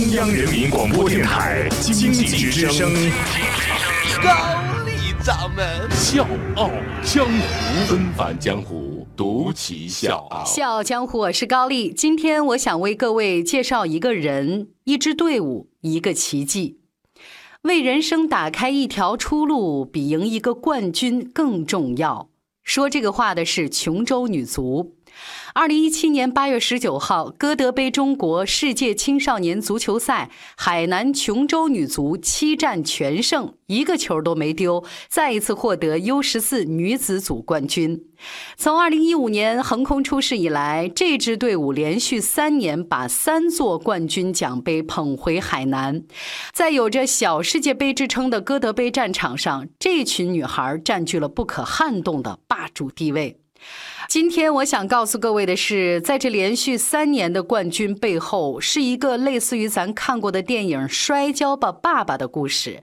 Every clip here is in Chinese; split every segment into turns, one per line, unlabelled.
中央人民广播电台经济之声，
高丽掌门
笑傲江湖，纷返江湖，独骑笑傲。
笑傲江湖，我是高丽。今天我想为各位介绍一个人、一支队伍、一个奇迹。为人生打开一条出路，比赢一个冠军更重要。说这个话的是琼州女足。二零一七年八月十九号，歌德杯中国世界青少年足球赛，海南琼州女足七战全胜，一个球都没丢，再一次获得 U 十四女子组冠军。从二零一五年横空出世以来，这支队伍连续三年把三座冠军奖杯捧回海南。在有着“小世界杯”之称的歌德杯战场上，这群女孩占据了不可撼动的霸主地位。今天我想告诉各位的是，在这连续三年的冠军背后，是一个类似于咱看过的电影《摔跤吧，爸爸》的故事。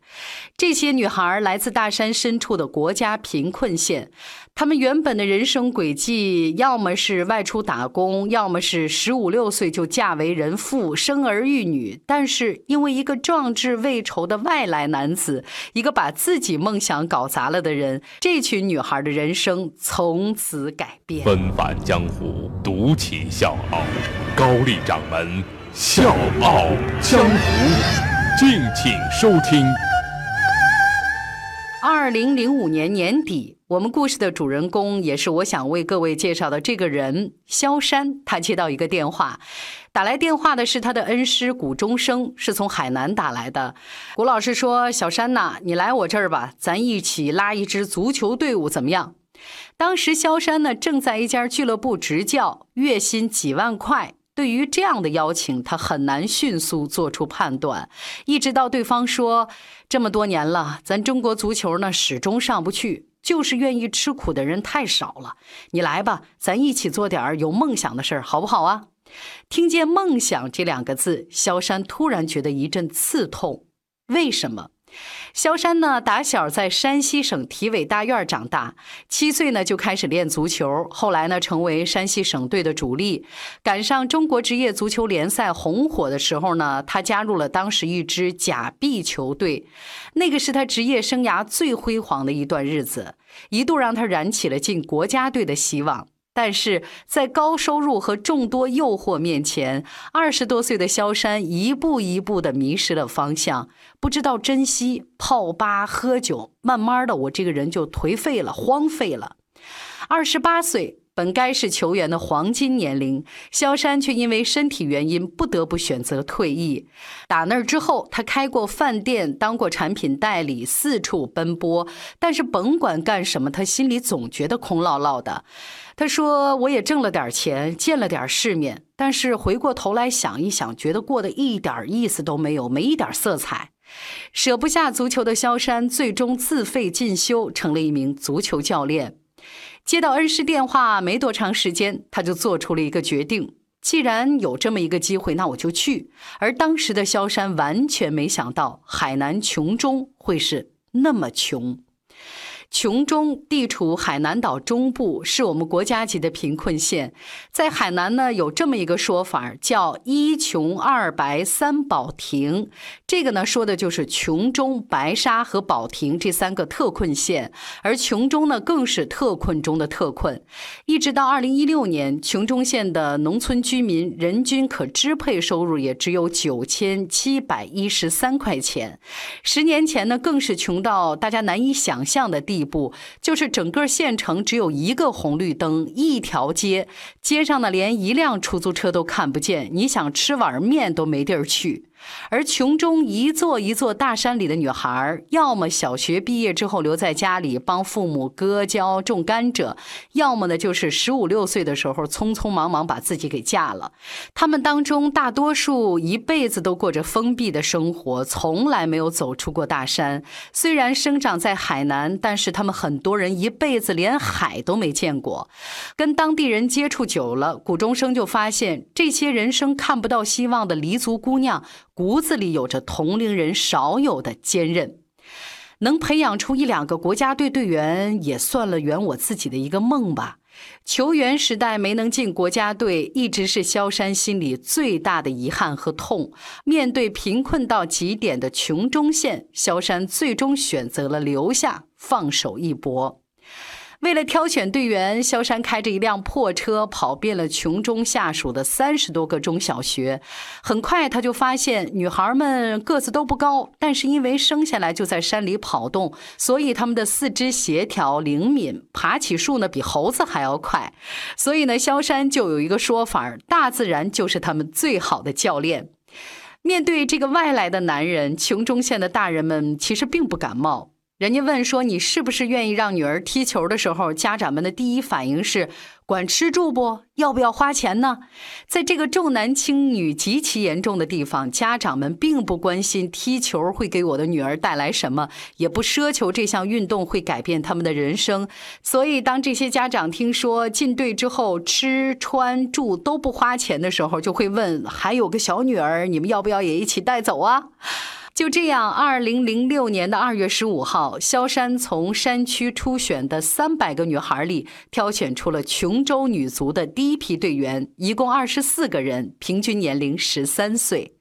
这些女孩来自大山深处的国家贫困县。她们原本的人生轨迹，要么是外出打工，要么是十五六岁就嫁为人妇，生儿育女。但是因为一个壮志未酬的外来男子，一个把自己梦想搞砸了的人，这群女孩的人生从此改变。
纷返江湖，独起笑傲，高丽掌门笑傲江湖，敬请收听。
二零零五年年底，我们故事的主人公也是我想为各位介绍的这个人——萧山。他接到一个电话，打来电话的是他的恩师谷中生，是从海南打来的。谷老师说：“小山呐，你来我这儿吧，咱一起拉一支足球队伍，怎么样？”当时萧山呢正在一家俱乐部执教，月薪几万块。对于这样的邀请，他很难迅速做出判断，一直到对方说：“这么多年了，咱中国足球呢始终上不去，就是愿意吃苦的人太少了。你来吧，咱一起做点有梦想的事儿，好不好啊？”听见“梦想”这两个字，萧山突然觉得一阵刺痛。为什么？萧山呢，打小在山西省体委大院长大，七岁呢就开始练足球，后来呢成为山西省队的主力。赶上中国职业足球联赛红火的时候呢，他加入了当时一支假 B 球队，那个是他职业生涯最辉煌的一段日子，一度让他燃起了进国家队的希望。但是在高收入和众多诱惑面前，二十多岁的萧山一步一步的迷失了方向，不知道珍惜，泡吧喝酒，慢慢的，我这个人就颓废了，荒废了。二十八岁。本该是球员的黄金年龄，萧山却因为身体原因不得不选择退役。打那儿之后，他开过饭店，当过产品代理，四处奔波。但是甭管干什么，他心里总觉得空落落的。他说：“我也挣了点钱，见了点世面，但是回过头来想一想，觉得过得一点意思都没有，没一点色彩。舍不下足球的萧山，最终自费进修，成了一名足球教练。”接到恩师电话没多长时间，他就做出了一个决定：既然有这么一个机会，那我就去。而当时的萧山完全没想到，海南琼中会是那么穷。琼中地处海南岛中部，是我们国家级的贫困县。在海南呢，有这么一个说法，叫“一穷二白三保亭”。这个呢，说的就是琼中、白沙和保亭这三个特困县。而琼中呢，更是特困中的特困。一直到二零一六年，琼中县的农村居民人均可支配收入也只有九千七百一十三块钱。十年前呢，更是穷到大家难以想象的地。一步就是整个县城只有一个红绿灯，一条街，街上呢连一辆出租车都看不见。你想吃碗面都没地儿去。而琼中一座一座大山里的女孩，要么小学毕业之后留在家里帮父母割胶种甘蔗，要么呢就是十五六岁的时候匆匆忙忙把自己给嫁了。他们当中大多数一辈子都过着封闭的生活，从来没有走出过大山。虽然生长在海南，但是他们很多人一辈子连海都没见过。跟当地人接触久了，谷中生就发现，这些人生看不到希望的黎族姑娘。骨子里有着同龄人少有的坚韧，能培养出一两个国家队队员，也算了圆我自己的一个梦吧。球员时代没能进国家队，一直是萧山心里最大的遗憾和痛。面对贫困到极点的琼中县，萧山最终选择了留下，放手一搏。为了挑选队员，萧山开着一辆破车跑遍了琼中下属的三十多个中小学。很快，他就发现女孩们个子都不高，但是因为生下来就在山里跑动，所以他们的四肢协调灵敏，爬起树呢比猴子还要快。所以呢，萧山就有一个说法大自然就是他们最好的教练。面对这个外来的男人，琼中县的大人们其实并不感冒。人家问说你是不是愿意让女儿踢球的时候，家长们的第一反应是管吃住不？要不要花钱呢？在这个重男轻女极其严重的地方，家长们并不关心踢球会给我的女儿带来什么，也不奢求这项运动会改变他们的人生。所以，当这些家长听说进队之后吃穿住都不花钱的时候，就会问：还有个小女儿，你们要不要也一起带走啊？就这样，二零零六年的二月十五号，萧山从山区初选的三百个女孩里挑选出了琼州女足的第一批队员，一共二十四个人，平均年龄十三岁。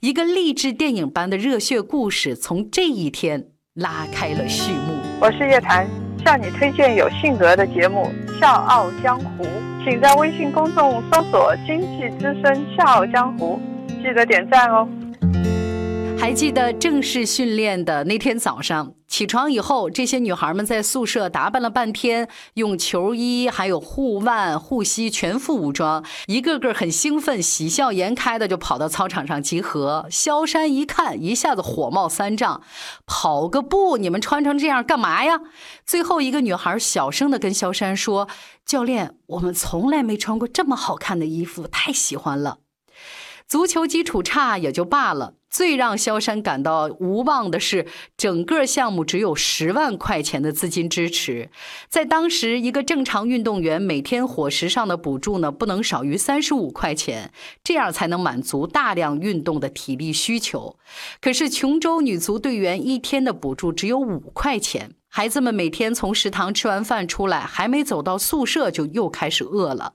一个励志电影般的热血故事从这一天拉开了序幕。
我是叶檀，向你推荐有性格的节目《笑傲江湖》，请在微信公众搜索“经济之声笑傲江湖”，记得点赞哦。
还记得正式训练的那天早上，起床以后，这些女孩们在宿舍打扮了半天，用球衣、还有护腕、护膝全副武装，一个个很兴奋、喜笑颜开的就跑到操场上集合。萧山一看，一下子火冒三丈：“跑个步，你们穿成这样干嘛呀？”最后一个女孩小声的跟萧山说：“教练，我们从来没穿过这么好看的衣服，太喜欢了。”足球基础差也就罢了。最让萧山感到无望的是，整个项目只有十万块钱的资金支持。在当时，一个正常运动员每天伙食上的补助呢，不能少于三十五块钱，这样才能满足大量运动的体力需求。可是，琼州女足队员一天的补助只有五块钱，孩子们每天从食堂吃完饭出来，还没走到宿舍就又开始饿了。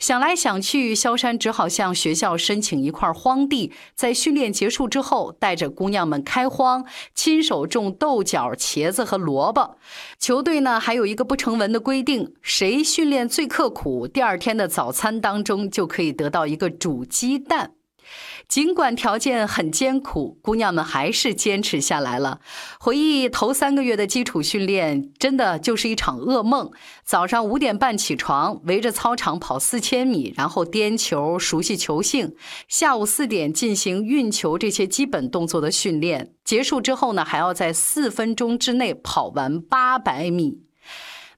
想来想去，萧山只好向学校申请一块荒地，在训练结束之后，带着姑娘们开荒，亲手种豆角、茄子和萝卜。球队呢，还有一个不成文的规定：谁训练最刻苦，第二天的早餐当中就可以得到一个煮鸡蛋。尽管条件很艰苦，姑娘们还是坚持下来了。回忆头三个月的基础训练，真的就是一场噩梦。早上五点半起床，围着操场跑四千米，然后颠球、熟悉球性。下午四点进行运球这些基本动作的训练。结束之后呢，还要在四分钟之内跑完八百米。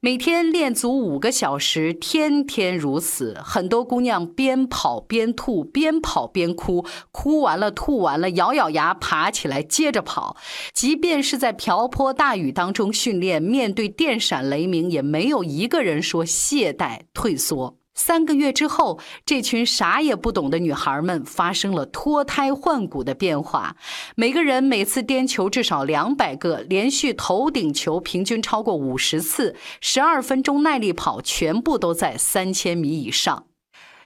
每天练足五个小时，天天如此。很多姑娘边跑边吐，边跑边哭，哭完了吐完了，咬咬牙爬起来接着跑。即便是在瓢泼大雨当中训练，面对电闪雷鸣，也没有一个人说懈怠退缩。三个月之后，这群啥也不懂的女孩们发生了脱胎换骨的变化。每个人每次颠球至少两百个，连续头顶球平均超过五十次，十二分钟耐力跑全部都在三千米以上。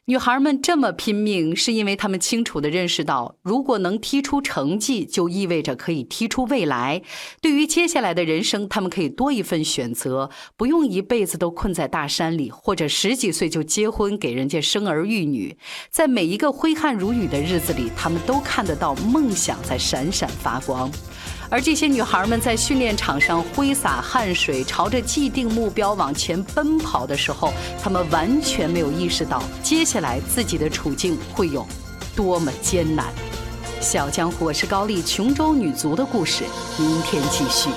女孩们这么拼命，是因为她们清楚地认识到，如果能踢出成绩，就意味着可以踢出未来。对于接下来的人生，她们可以多一份选择，不用一辈子都困在大山里，或者十几岁就结婚给人家生儿育女。在每一个挥汗如雨的日子里，她们都看得到梦想在闪闪发光。而这些女孩们在训练场上挥洒汗水，朝着既定目标往前奔跑的时候，她们完全没有意识到接下来自己的处境会有多么艰难。小江湖，我是高丽，琼州女足的故事，明天继续。